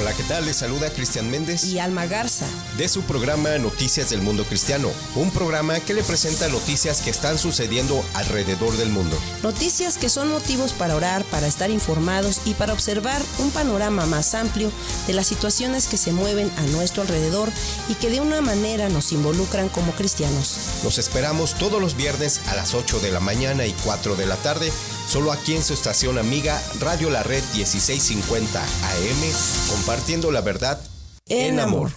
Hola, ¿qué tal? Les saluda Cristian Méndez y Alma Garza de su programa Noticias del Mundo Cristiano, un programa que le presenta noticias que están sucediendo alrededor del mundo. Noticias que son motivos para orar, para estar informados y para observar un panorama más amplio de las situaciones que se mueven a nuestro alrededor y que de una manera nos involucran como cristianos. Los esperamos todos los viernes a las 8 de la mañana y 4 de la tarde, solo aquí en su estación amiga Radio La Red 1650 AM, compartiendo la verdad en, amor.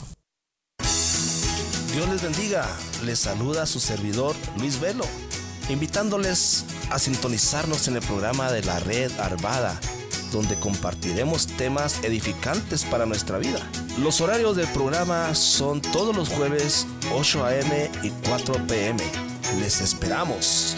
Dios les bendiga. Les saluda su servidor Luis Velo, invitándoles a sintonizarnos en el programa de la Red Arvada, donde compartiremos temas edificantes para nuestra vida. Los horarios del programa son todos los jueves 8 a.m. y 4 p.m. Les esperamos.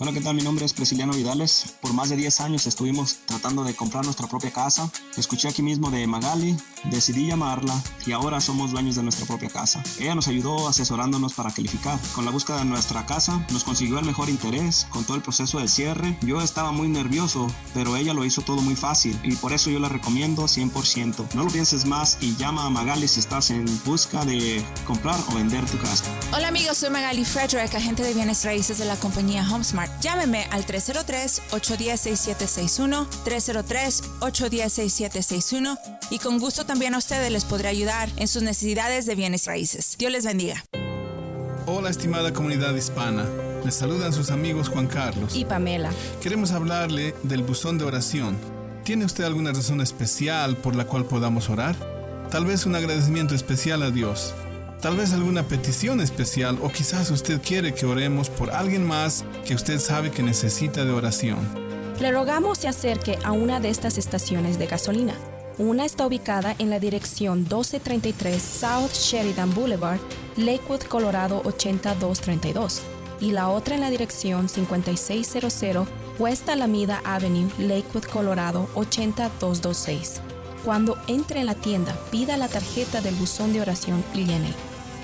Hola, ¿qué tal? Mi nombre es Prisciliano Vidales. Por más de 10 años estuvimos tratando de comprar nuestra propia casa. Escuché aquí mismo de Magali, decidí llamarla y ahora somos dueños de nuestra propia casa. Ella nos ayudó asesorándonos para calificar. Con la búsqueda de nuestra casa nos consiguió el mejor interés con todo el proceso de cierre. Yo estaba muy nervioso, pero ella lo hizo todo muy fácil y por eso yo la recomiendo 100%. No lo pienses más y llama a Magali si estás en busca de comprar o vender tu casa. Hola amigos, soy Magali Frederick, agente de bienes raíces de la compañía HomeSmart. Llámeme al 303-810-6761, 303-810-6761 y con gusto también a ustedes les podré ayudar en sus necesidades de bienes raíces. Dios les bendiga. Hola estimada comunidad hispana. Les saludan sus amigos Juan Carlos y Pamela. Queremos hablarle del buzón de oración. ¿Tiene usted alguna razón especial por la cual podamos orar? Tal vez un agradecimiento especial a Dios Tal vez alguna petición especial o quizás usted quiere que oremos por alguien más que usted sabe que necesita de oración. Le rogamos se acerque a una de estas estaciones de gasolina. Una está ubicada en la dirección 1233 South Sheridan Boulevard, Lakewood, Colorado 8232, y la otra en la dirección 5600 West Alameda Avenue, Lakewood, Colorado 80226. Cuando entre en la tienda, pida la tarjeta del buzón de oración y llene.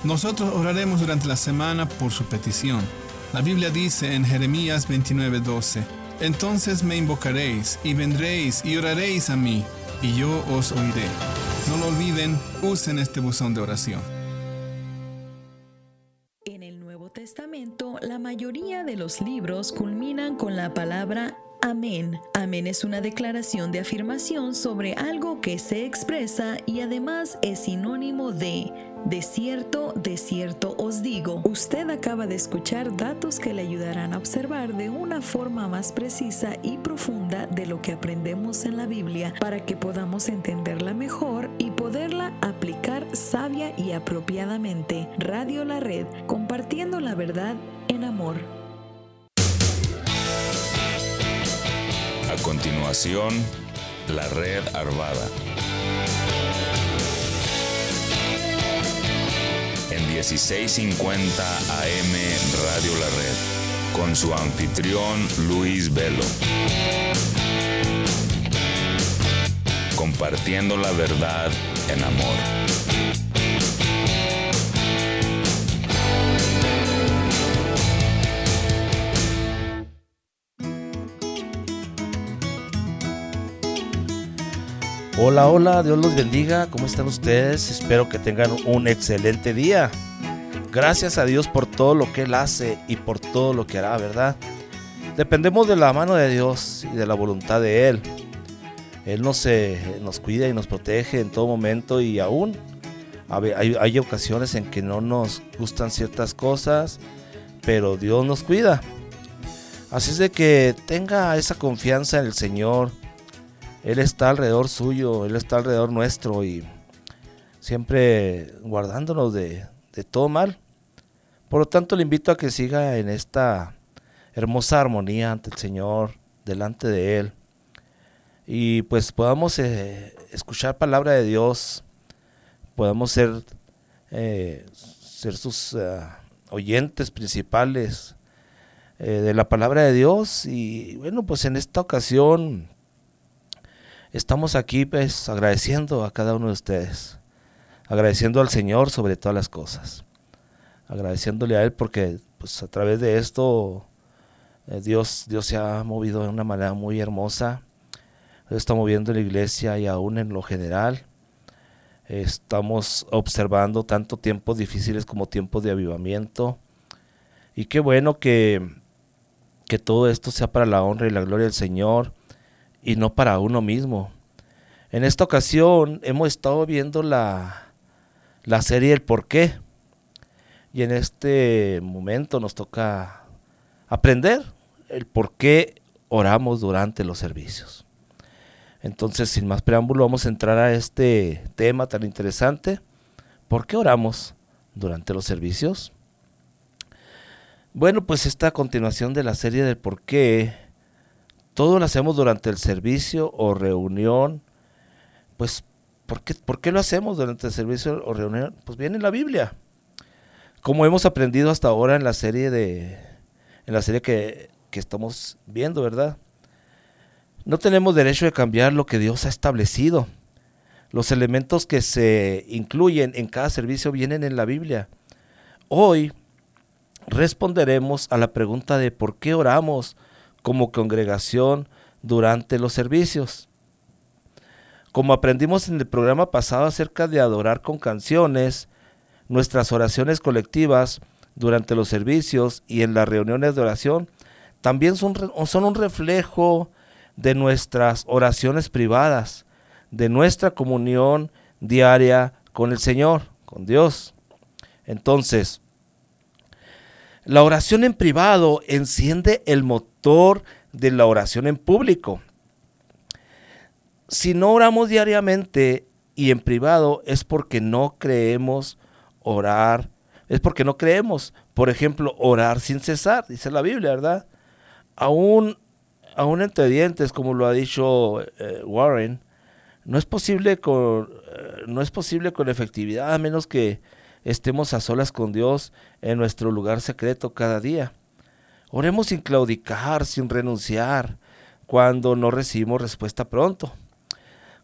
Nosotros oraremos durante la semana por su petición. La Biblia dice en Jeremías 29:12, Entonces me invocaréis y vendréis y oraréis a mí, y yo os oiré. No lo olviden, usen este buzón de oración. En el Nuevo Testamento, la mayoría de los libros culminan con la palabra Amén. Amén es una declaración de afirmación sobre algo que se expresa y además es sinónimo de de cierto, de cierto os digo. Usted acaba de escuchar datos que le ayudarán a observar de una forma más precisa y profunda de lo que aprendemos en la Biblia para que podamos entenderla mejor y poderla aplicar sabia y apropiadamente. Radio La Red, compartiendo la verdad en amor. A continuación, la red Arvada. En 1650 AM Radio La Red, con su anfitrión Luis Velo. Compartiendo la verdad en amor. Hola, hola, Dios los bendiga. ¿Cómo están ustedes? Espero que tengan un excelente día. Gracias a Dios por todo lo que Él hace y por todo lo que hará, ¿verdad? Dependemos de la mano de Dios y de la voluntad de Él. Él nos, nos cuida y nos protege en todo momento y aún hay ocasiones en que no nos gustan ciertas cosas, pero Dios nos cuida. Así es de que tenga esa confianza en el Señor él está alrededor suyo, Él está alrededor nuestro y siempre guardándonos de, todo mal. Por lo tanto, le invito a que siga en esta hermosa armonía ante el Señor, delante de Él y pues podamos eh, escuchar palabra de Dios, podamos ser, eh, ser sus ah, oyentes principales de la palabra de Dios y bueno pues en esta ocasión estamos aquí pues agradeciendo a cada uno de ustedes, agradeciendo al Señor sobre todas las cosas, agradeciéndole a Él porque pues a través de esto eh, Dios, Dios se ha movido de una manera muy hermosa, está moviendo en la iglesia y aún en lo general. Estamos observando tanto tiempos difíciles como tiempos de avivamiento. Y qué bueno que, que todo esto sea para la honra y la gloria del Señor y no para uno mismo. En esta ocasión hemos estado viendo la, la serie El por qué. Y en este momento nos toca aprender el por qué oramos durante los servicios. Entonces, sin más preámbulo, vamos a entrar a este tema tan interesante. ¿Por qué oramos durante los servicios? Bueno, pues esta continuación de la serie del por qué todo lo hacemos durante el servicio o reunión. Pues, ¿por qué, ¿por qué lo hacemos durante el servicio o reunión? Pues viene en la Biblia. Como hemos aprendido hasta ahora en la serie de en la serie que, que estamos viendo, ¿verdad? No tenemos derecho de cambiar lo que Dios ha establecido. Los elementos que se incluyen en cada servicio vienen en la Biblia. Hoy responderemos a la pregunta de por qué oramos como congregación durante los servicios. Como aprendimos en el programa pasado acerca de adorar con canciones, nuestras oraciones colectivas durante los servicios y en las reuniones de oración también son, son un reflejo de nuestras oraciones privadas, de nuestra comunión diaria con el Señor, con Dios. Entonces, la oración en privado enciende el motor de la oración en público. Si no oramos diariamente y en privado es porque no creemos orar, es porque no creemos, por ejemplo, orar sin cesar, dice la Biblia, ¿verdad? Aún, entre dientes, como lo ha dicho eh, Warren, no es posible con, eh, no es posible con efectividad a menos que estemos a solas con Dios en nuestro lugar secreto cada día. Oremos sin claudicar, sin renunciar, cuando no recibimos respuesta pronto.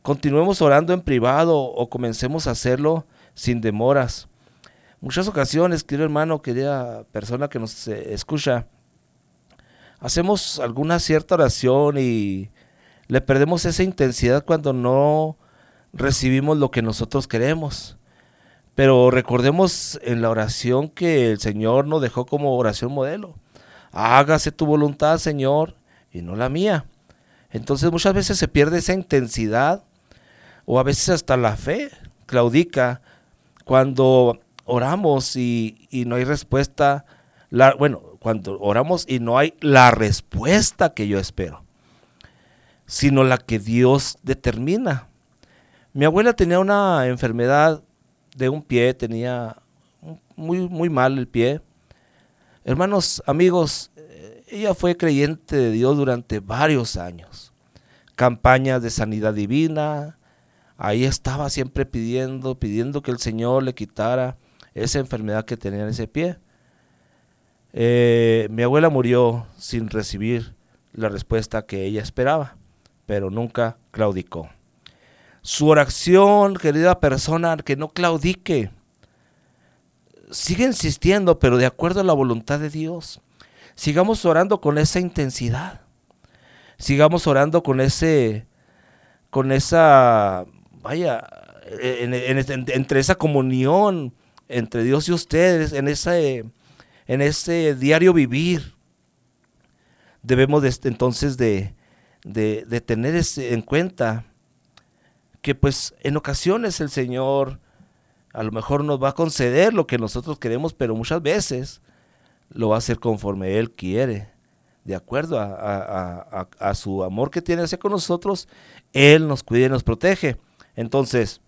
Continuemos orando en privado o comencemos a hacerlo sin demoras. Muchas ocasiones, querido hermano, querida persona que nos eh, escucha, hacemos alguna cierta oración y le perdemos esa intensidad cuando no recibimos lo que nosotros queremos. Pero recordemos en la oración que el Señor nos dejó como oración modelo. Hágase tu voluntad, Señor, y no la mía. Entonces muchas veces se pierde esa intensidad o a veces hasta la fe claudica cuando oramos y, no hay respuesta. La, bueno, cuando oramos y no hay la respuesta que yo espero, sino la que Dios determina. Mi abuela tenía una enfermedad de un pie, tenía muy, muy mal el pie. Hermanos, amigos, eh, ella fue creyente de Dios durante varios años. Campañas de sanidad divina, ahí estaba siempre pidiendo, pidiendo que el Señor le quitara esa enfermedad que tenía en ese pie. Eh, mi abuela murió sin recibir la respuesta que ella esperaba, pero nunca claudicó. Su oración, querida persona, que no claudique. Sigue insistiendo, pero de acuerdo a la voluntad de Dios. Sigamos orando con esa intensidad. Sigamos orando con ese, con esa, vaya, entre esa comunión entre Dios y ustedes, en ese, en ese diario vivir. Debemos entonces de, de tener en cuenta que pues en ocasiones el Señor a lo mejor nos va a conceder lo que nosotros queremos, pero muchas veces lo va a hacer conforme Él quiere, de acuerdo a, su amor que tiene hacia con nosotros, Él nos cuida y nos protege. Entonces,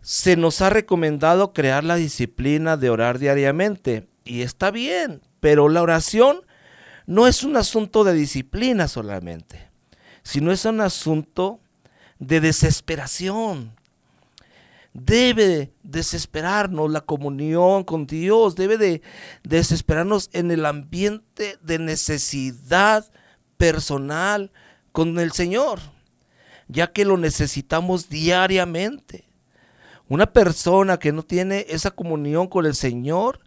se nos ha recomendado crear la disciplina de orar diariamente, y está bien, pero la oración no es un asunto de disciplina solamente, sino es un asunto de desesperación. Debe desesperarnos la comunión con Dios, debe de desesperarnos en el ambiente de necesidad personal con el Señor, ya que lo necesitamos diariamente. Una persona que no tiene esa comunión con el Señor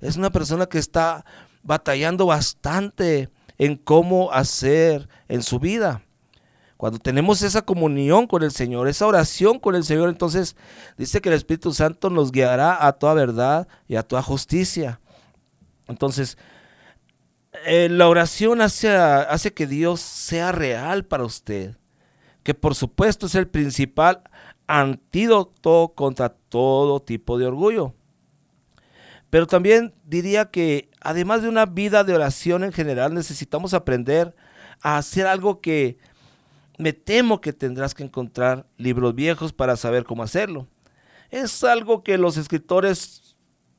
es una persona que está batallando bastante en cómo hacer en su vida. Cuando tenemos esa comunión con el Señor, esa oración con el Señor, entonces dice que el Espíritu Santo nos guiará a toda verdad y a toda justicia. Entonces, eh, la oración hace, hace que Dios sea real para usted, que por supuesto es el principal antídoto contra todo tipo de orgullo. Pero también diría que además de una vida de oración en general, necesitamos aprender a hacer algo que me temo que tendrás que encontrar libros viejos para saber cómo hacerlo. Es algo que los escritores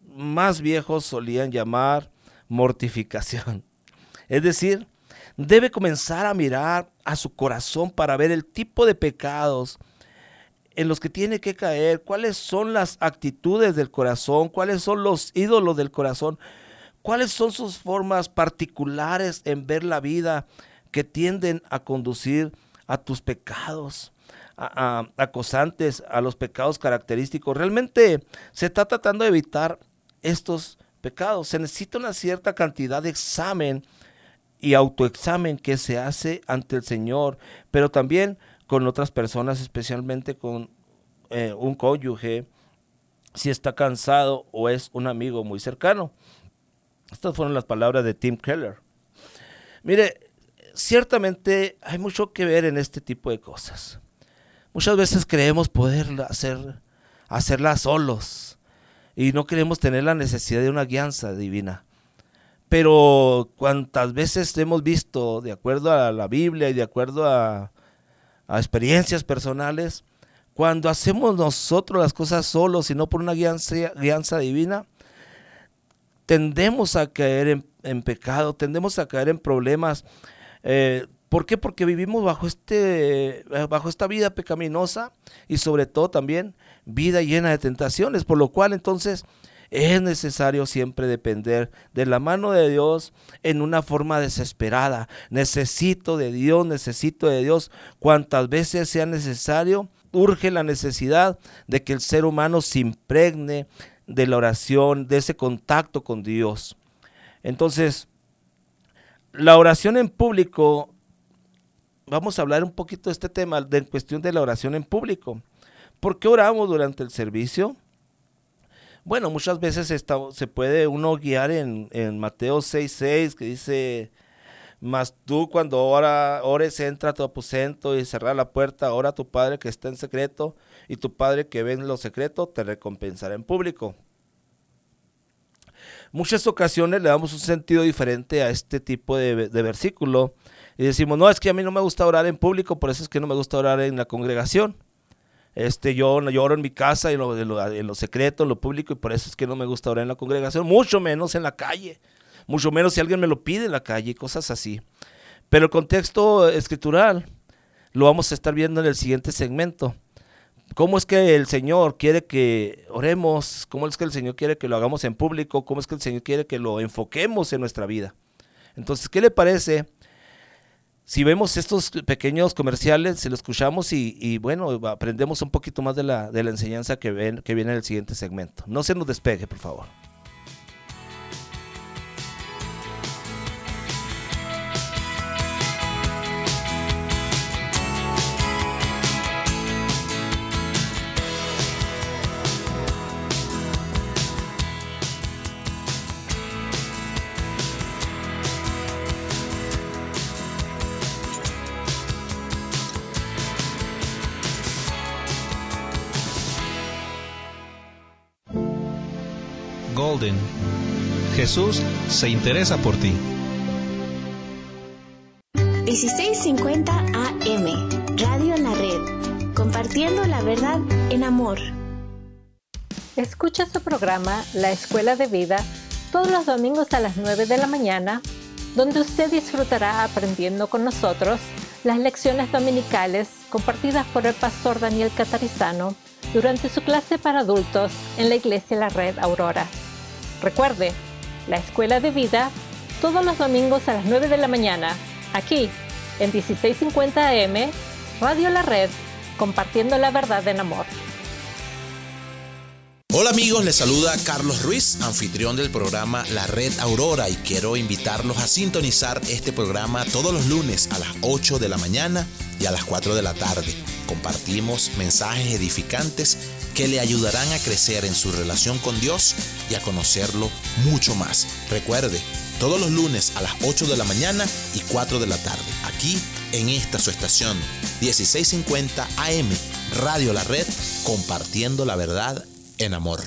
más viejos solían llamar mortificación. Es decir, debe comenzar a mirar a su corazón para ver el tipo de pecados en los que tiene que caer, cuáles son las actitudes del corazón, cuáles son los ídolos del corazón, cuáles son sus formas particulares en ver la vida que tienden a conducir a tus pecados acosantes, a los pecados característicos. Realmente se está tratando de evitar estos pecados. Se necesita una cierta cantidad de examen y autoexamen que se hace ante el Señor, pero también con otras personas, especialmente con eh, un cónyuge, si está cansado o es un amigo muy cercano. Estas fueron las palabras de Tim Keller. Mire, ciertamente hay mucho que ver en este tipo de cosas. Muchas veces creemos poder hacer, hacerlas solos y no queremos tener la necesidad de una guianza divina. Pero cuantas veces hemos visto, de acuerdo a la Biblia y de acuerdo a, experiencias personales, cuando hacemos nosotros las cosas solos y no por una guianza, divina, tendemos a caer en, pecado, tendemos a caer en problemas eh, ¿Por qué? Porque vivimos bajo, este, eh, bajo esta vida pecaminosa y sobre todo también vida llena de tentaciones, por lo cual entonces es necesario siempre depender de la mano de Dios en una forma desesperada. Necesito de Dios, necesito de Dios cuantas veces sea necesario. Urge la necesidad de que el ser humano se impregne de la oración, de ese contacto con Dios. Entonces, la oración en público, vamos a hablar un poquito de este tema, de cuestión de la oración en público. ¿Por qué oramos durante el servicio? Bueno, muchas veces se puede uno guiar en, en Mateo 6.6 que dice, mas tú cuando ora, ores, entra a tu aposento y cerra la puerta, ora a tu Padre que está en secreto, y tu Padre que ve en lo secreto te recompensará en público muchas ocasiones le damos un sentido diferente a este tipo de, versículo y decimos, no, es que a mí no me gusta orar en público, por eso es que no me gusta orar en la congregación. Este, yo, yo oro en mi casa, en lo, en lo secreto, en lo público, y por eso es que no me gusta orar en la congregación, mucho menos en la calle, mucho menos si alguien me lo pide en la calle, cosas así. Pero el contexto escritural lo vamos a estar viendo en el siguiente segmento cómo es que el Señor quiere que oremos, cómo es que el Señor quiere que lo hagamos en público, cómo es que el Señor quiere que lo enfoquemos en nuestra vida. Entonces, ¿qué le parece? Si vemos estos pequeños comerciales, se lo escuchamos y, bueno, aprendemos un poquito más de la, de la enseñanza que, ven, que viene en el siguiente segmento. No se nos despegue, por favor. Jesús se interesa por ti. 1650 AM, Radio en la Red, compartiendo la verdad en amor. Escucha su programa La Escuela de Vida todos los domingos a las 9 de la mañana donde usted disfrutará aprendiendo con nosotros las lecciones dominicales compartidas por el pastor Daniel Catarizano durante su clase para adultos en la iglesia La Red Aurora. Recuerde, la Escuela de Vida todos los domingos a las 9 de la mañana, aquí en 1650 AM, Radio La Red, compartiendo la verdad en amor. Hola amigos, les saluda Carlos Ruiz, anfitrión del programa La Red Aurora y quiero invitarlos a sintonizar este programa todos los lunes a las 8 de la mañana y a las 4 de la tarde. Compartimos mensajes edificantes que le ayudarán a crecer en su relación con Dios y a conocerlo mucho más. Recuerde, todos los lunes a las 8 de la mañana y 4 de la tarde, aquí en esta su estación 1650 AM, Radio La Red, compartiendo la verdad en amor.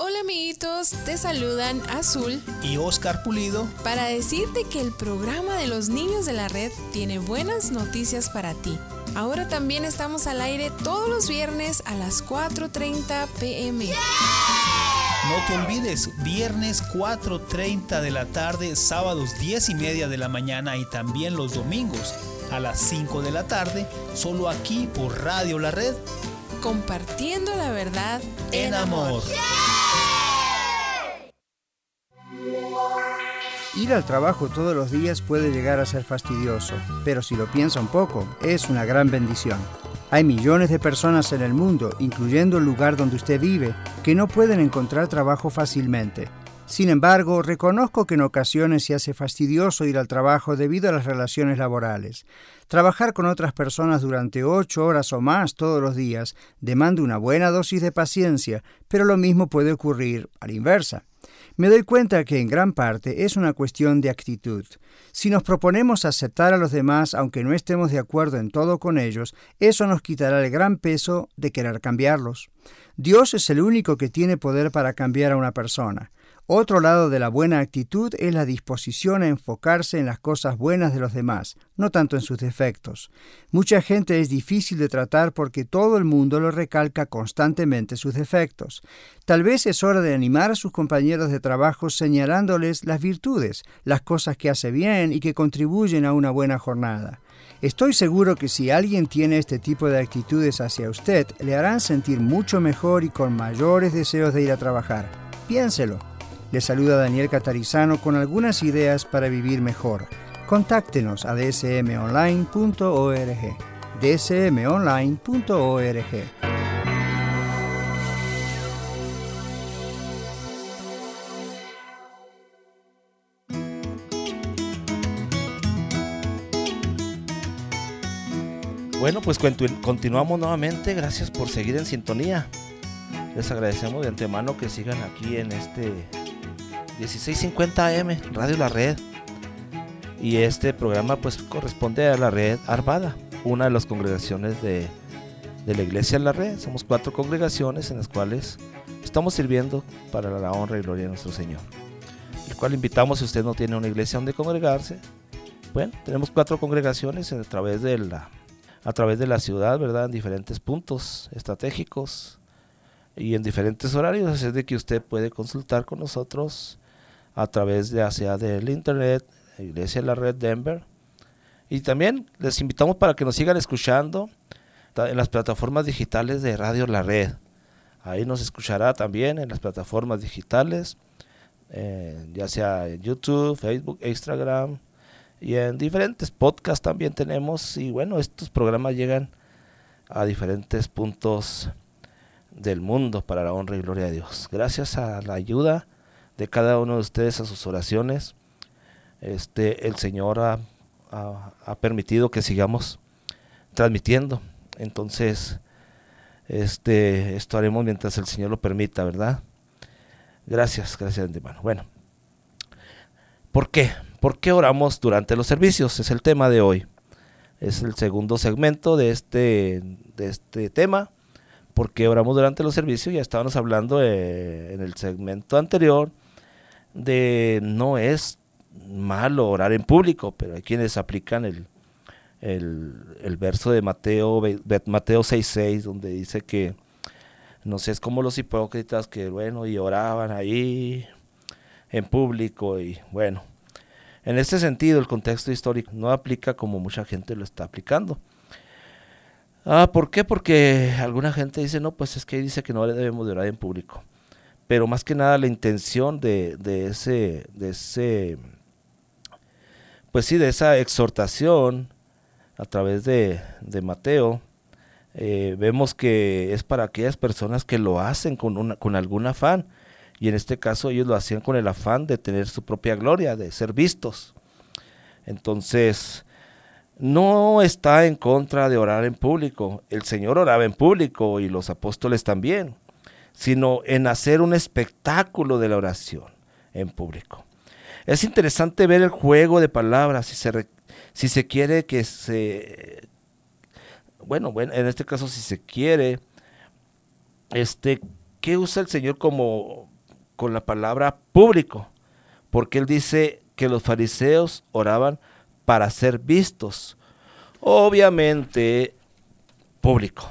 Hola amiguitos, te saludan Azul y Oscar Pulido para decirte que el programa de los niños de la red tiene buenas noticias para ti. Ahora también estamos al aire todos los viernes a las 4.30 pm. No te olvides, viernes 4.30 de la tarde, sábados 10 y media de la mañana y también los domingos a las 5 de la tarde, solo aquí por Radio La Red compartiendo la verdad en, amor. Ir al trabajo todos los días puede llegar a ser fastidioso, pero si lo piensa un poco, es una gran bendición. Hay millones de personas en el mundo, incluyendo el lugar donde usted vive, que no pueden encontrar trabajo fácilmente. Sin embargo, reconozco que en ocasiones se hace fastidioso ir al trabajo debido a las relaciones laborales. Trabajar con otras personas durante ocho horas o más todos los días demanda una buena dosis de paciencia, pero lo mismo puede ocurrir a la inversa. Me doy cuenta que en gran parte es una cuestión de actitud. Si nos proponemos aceptar a los demás aunque no estemos de acuerdo en todo con ellos, eso nos quitará el gran peso de querer cambiarlos. Dios es el único que tiene poder para cambiar a una persona. Otro lado de la buena actitud es la disposición a enfocarse en las cosas buenas de los demás, no tanto en sus defectos. Mucha gente es difícil de tratar porque todo el mundo lo recalca constantemente sus defectos. Tal vez es hora de animar a sus compañeros de trabajo señalándoles las virtudes, las cosas que hace bien y que contribuyen a una buena jornada. Estoy seguro que si alguien tiene este tipo de actitudes hacia usted, le harán sentir mucho mejor y con mayores deseos de ir a trabajar. Piénselo. Le saluda Daniel Catarizano con algunas ideas para vivir mejor. Contáctenos a dsmonline.org. dsmonline.org. Bueno, pues continuamos nuevamente. Gracias por seguir en sintonía. Les agradecemos de antemano que sigan aquí en este 1650 AM, Radio La Red. Y este programa pues corresponde a la red Arvada, una de las congregaciones de, de la iglesia La Red. Somos cuatro congregaciones en las cuales estamos sirviendo para la honra y gloria de nuestro Señor. El cual invitamos si usted no tiene una iglesia donde congregarse. Bueno, tenemos cuatro congregaciones a través de la, a través de la ciudad, ¿verdad? En diferentes puntos estratégicos y en diferentes horarios. Así es de que usted puede consultar con nosotros a través de hacia del internet, Iglesia de la Red Denver. Y también les invitamos para que nos sigan escuchando en las plataformas digitales de Radio La Red. Ahí nos escuchará también en las plataformas digitales, eh, ya sea en YouTube, Facebook, Instagram y en diferentes podcasts también tenemos. Y bueno, estos programas llegan a diferentes puntos del mundo para la honra y gloria de Dios. Gracias a la ayuda de cada uno de ustedes a sus oraciones. Este, el Señor ha, permitido que sigamos transmitiendo. Entonces, este, esto haremos mientras el Señor lo permita, ¿verdad? Gracias, gracias de. Bueno, ¿por qué? ¿Por qué oramos durante los servicios? Es el tema de hoy. Es el segundo segmento de este, de este tema. ¿Por qué oramos durante los servicios? Ya estábamos hablando eh, en el segmento anterior de no es malo orar en público, pero hay quienes aplican el, el, verso de Mateo, Mateo 6.6, donde dice que, no sé, es como los hipócritas que, bueno, y oraban ahí en público y bueno. En este sentido, el contexto histórico no aplica como mucha gente lo está aplicando. Ah, ¿Por qué? Porque alguna gente dice, no, pues es que dice que no debemos de orar en público. Pero más que nada la intención de, de ese, de ese, pues sí, de esa exhortación a través de, de Mateo, eh, vemos que es para aquellas personas que lo hacen con, una, con algún afán. Y en este caso ellos lo hacían con el afán de tener su propia gloria, de ser vistos. Entonces, no está en contra de orar en público. El Señor oraba en público y los apóstoles también, sino en hacer un espectáculo de la oración en público. Es interesante ver el juego de palabras, si se, si se quiere que se... Bueno, bueno, en este caso si se quiere, este, ¿qué usa el Señor como con la palabra público? Porque Él dice que los fariseos oraban para ser vistos, obviamente público,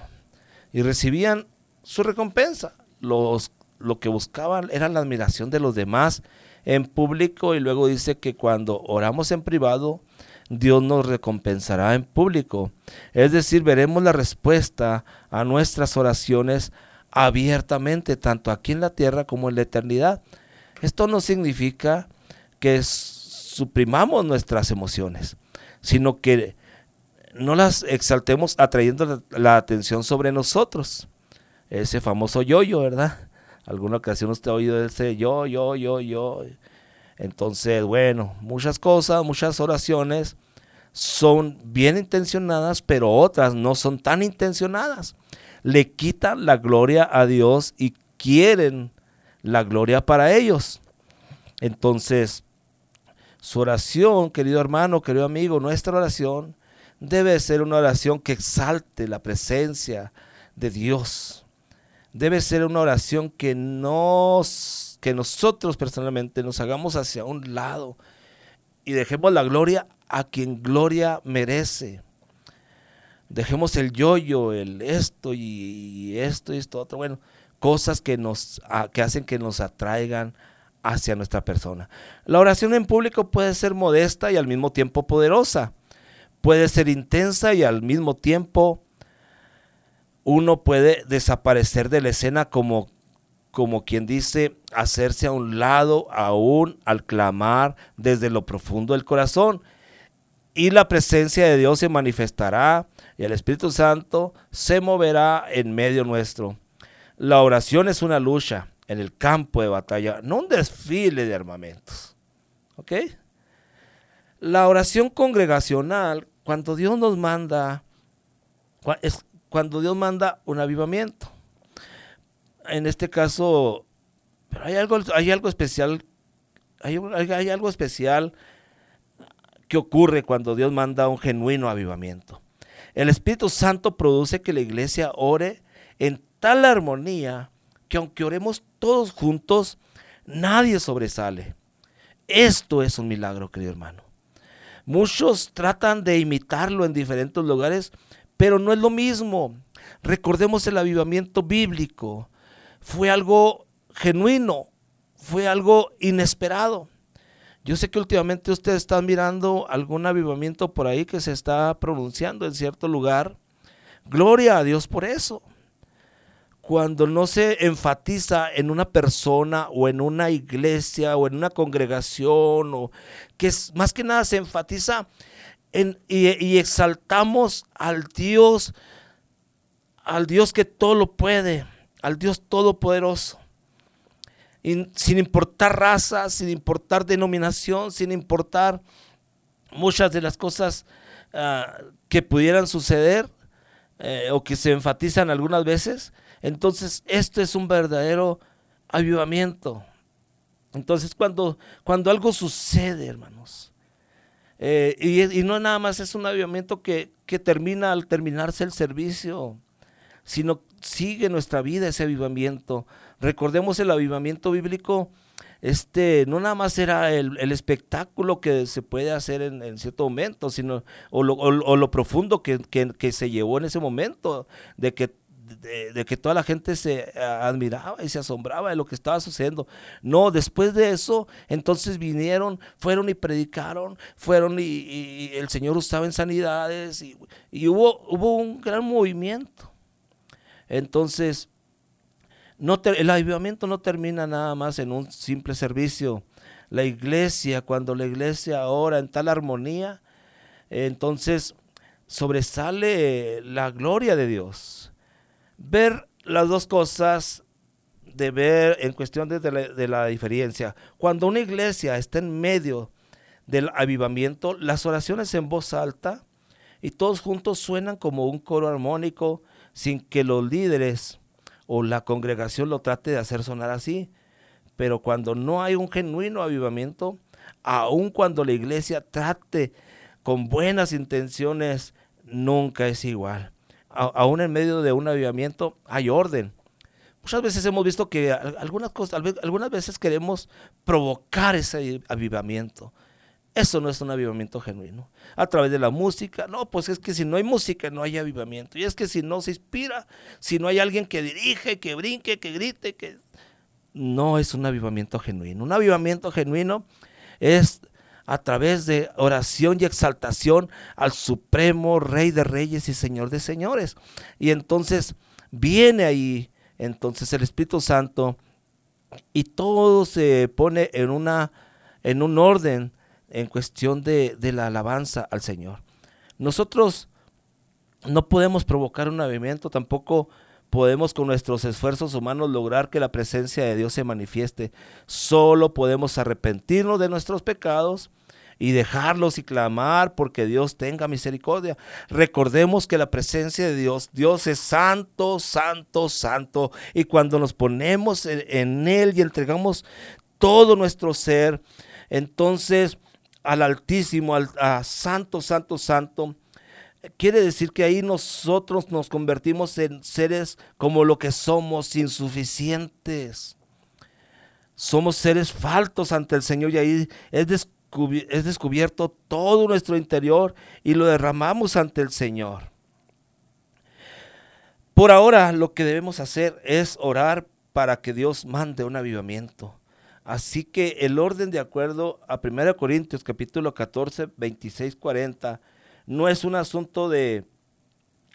y recibían su recompensa. Los, lo que buscaban era la admiración de los demás en público y luego dice que cuando oramos en privado, Dios nos recompensará en público. Es decir, veremos la respuesta a nuestras oraciones abiertamente, tanto aquí en la tierra como en la eternidad. Esto no significa que suprimamos nuestras emociones, sino que no las exaltemos atrayendo la, atención sobre nosotros. Ese famoso yo-yo, ¿verdad? Alguna ocasión usted ha oído ese yo, yo, yo, yo. Entonces, bueno, muchas cosas, muchas oraciones son bien intencionadas, pero otras no son tan intencionadas. Le quitan la gloria a Dios y quieren la gloria para ellos. Entonces, su oración, querido hermano, querido amigo, nuestra oración debe ser una oración que exalte la presencia de Dios. Debe ser una oración que nos que nosotros personalmente nos hagamos hacia un lado y dejemos la gloria a quien gloria merece. Dejemos el yoyo, el esto y esto y esto otro, bueno, cosas que nos que hacen que nos atraigan hacia nuestra persona. La oración en público puede ser modesta y al mismo tiempo poderosa. Puede ser intensa y al mismo tiempo uno puede desaparecer de la escena como, como quien dice, hacerse a un lado aún al clamar desde lo profundo del corazón. Y la presencia de Dios se manifestará y el Espíritu Santo se moverá en medio nuestro. La oración es una lucha en el campo de batalla, no un desfile de armamentos. ¿Ok? La oración congregacional, cuando Dios nos manda, es cuando Dios manda un avivamiento. En este caso, pero hay algo, hay algo especial, hay, hay algo especial que ocurre cuando Dios manda un genuino avivamiento. El Espíritu Santo produce que la iglesia ore en tal armonía que aunque oremos todos juntos, nadie sobresale. Esto es un milagro, querido hermano. Muchos tratan de imitarlo en diferentes lugares, pero no es lo mismo. Recordemos el avivamiento bíblico. Fue algo genuino, fue algo inesperado. Yo sé que últimamente ustedes están mirando algún avivamiento por ahí que se está pronunciando en cierto lugar. Gloria a Dios por eso cuando no se enfatiza en una persona o en una iglesia o en una congregación o que es, más que nada se enfatiza y, exaltamos al Dios, al Dios que todo lo puede, al Dios todopoderoso. sin importar raza, sin importar denominación, sin importar muchas de las cosas ah, que pudieran suceder eh, o que se enfatizan algunas veces, entonces, esto es un verdadero avivamiento. Entonces, cuando, cuando algo sucede, hermanos, eh, y, no nada más es un avivamiento que, que termina al terminarse el servicio, sino sigue nuestra vida ese avivamiento. Recordemos el avivamiento bíblico, este, no nada más era el, espectáculo que se puede hacer en, cierto momento, sino o lo, o, lo profundo que, que, se llevó en ese momento, de que de, que toda la gente se admiraba y se asombraba de lo que estaba sucediendo. No, después de eso, entonces vinieron, fueron y predicaron, fueron y, el Señor usaba en sanidades y, hubo, hubo un gran movimiento. Entonces, no el avivamiento no termina nada más en un simple servicio. La iglesia, cuando la iglesia ora en tal armonía, entonces sobresale la gloria de Dios. Ver las dos cosas de ver en cuestión de la, la diferencia. Cuando una iglesia está en medio del avivamiento, las oraciones en voz alta y todos juntos suenan como un coro armónico sin que los líderes o la congregación lo trate de hacer sonar así. Pero cuando no hay un genuino avivamiento, aun cuando la iglesia trate con buenas intenciones, nunca es igual. Aún en medio de un avivamiento hay orden. Muchas veces hemos visto que algunas, cosas, algunas veces queremos provocar ese avivamiento. Eso no es un avivamiento genuino. A través de la música, no, pues es que si no hay música no hay avivamiento. Y es que si no se inspira, si no hay alguien que dirige, que brinque, que grite, que... No es un avivamiento genuino. Un avivamiento genuino es a través de oración y exaltación al supremo Rey de Reyes y Señor de Señores. Y entonces viene ahí, entonces el Espíritu Santo y todo se pone en, una, en un orden en cuestión de, de la alabanza al Señor. Nosotros no podemos provocar un avivamiento, tampoco podemos con nuestros esfuerzos humanos lograr que la presencia de Dios se manifieste. Solo podemos arrepentirnos de nuestros pecados y dejarlos y clamar porque Dios tenga misericordia. Recordemos que la presencia de Dios, Dios es santo, santo, santo. Y cuando nos ponemos en, Él y entregamos todo nuestro ser, entonces al Altísimo, al a Santo, Santo, Santo, quiere decir que ahí nosotros nos convertimos en seres como lo que somos, insuficientes. Somos seres faltos ante el Señor y ahí es es descubierto todo nuestro interior y lo derramamos ante el Señor. Por ahora lo que debemos hacer es orar para que Dios mande un avivamiento. Así que el orden de acuerdo a 1 Corintios capítulo 14, 26, 40 no es un asunto de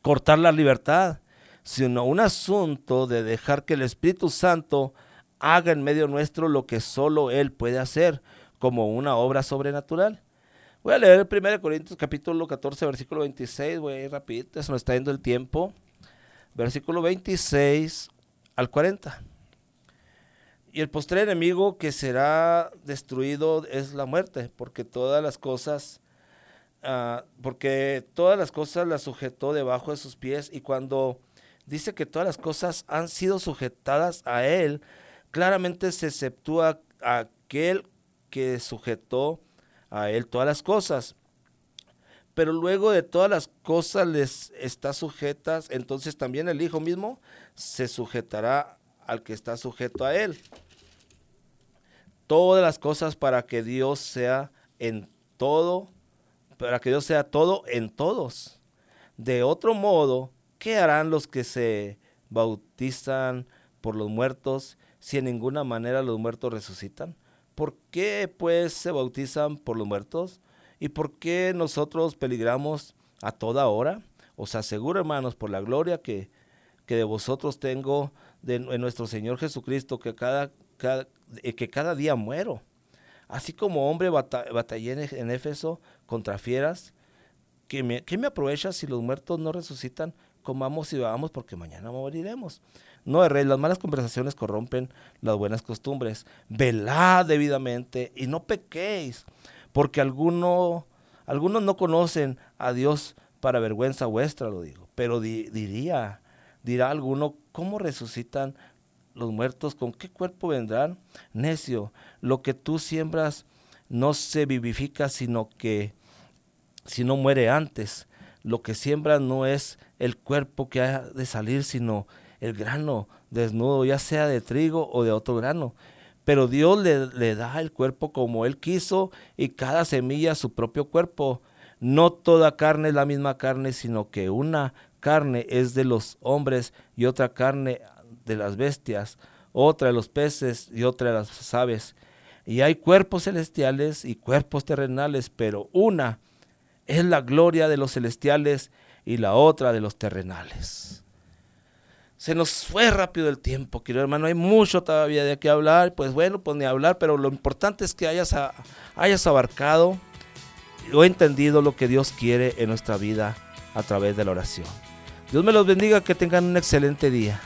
cortar la libertad, sino un asunto de dejar que el Espíritu Santo haga en medio nuestro lo que solo Él puede hacer como una obra sobrenatural. Voy a leer 1 Corintios capítulo 14, versículo 26, voy a rapidito, se nos está yendo el tiempo. Versículo 26 al 40. Y el postre enemigo que será destruido es la muerte, porque todas las cosas, ah, porque todas las cosas las sujetó debajo de sus pies, y cuando dice que todas las cosas han sido sujetadas a él, claramente se exceptúa aquel que sujetó a él todas las cosas. Pero luego de todas las cosas les está sujetas, entonces también el Hijo mismo se sujetará al que está sujeto a él. Todas las cosas para que Dios sea en todo, para que Dios sea todo en todos. De otro modo, ¿qué harán los que se bautizan por los muertos si en ninguna manera los muertos resucitan? ¿Por qué pues se bautizan por los muertos? ¿Y por qué nosotros peligramos a toda hora? Os aseguro, hermanos, por la gloria que, que de vosotros tengo de, nuestro Señor Jesucristo, que cada, eh, que cada día muero. Así como hombre batallé en, Éfeso contra fieras, ¿qué me, me aprovecha si los muertos no resucitan? Comamos y bebamos porque mañana moriremos. No erréis, las malas conversaciones corrompen las buenas costumbres. Velad debidamente y no pequéis, porque alguno, algunos no conocen a Dios para vergüenza vuestra, lo digo. Pero diría, dirá alguno, ¿cómo resucitan los muertos? ¿Con qué cuerpo vendrán? Necio, lo que tú siembras no se vivifica, sino que si no muere antes. Lo que siembras no es el cuerpo que ha de salir, sino el grano desnudo, ya sea de trigo o de otro grano. Pero Dios le, da el cuerpo como Él quiso y cada semilla su propio cuerpo. No toda carne es la misma carne, sino que una carne es de los hombres y otra carne de las bestias, otra de los peces y otra de las aves. Y hay cuerpos celestiales y cuerpos terrenales, pero una es la gloria de los celestiales y la otra de los terrenales. Se nos fue rápido el tiempo, querido hermano. Hay mucho todavía de qué hablar. Pues bueno, pues ni hablar, pero lo importante es que hayas, hayas abarcado o entendido lo que Dios quiere en nuestra vida a través de la oración. Dios me los bendiga, que tengan un excelente día.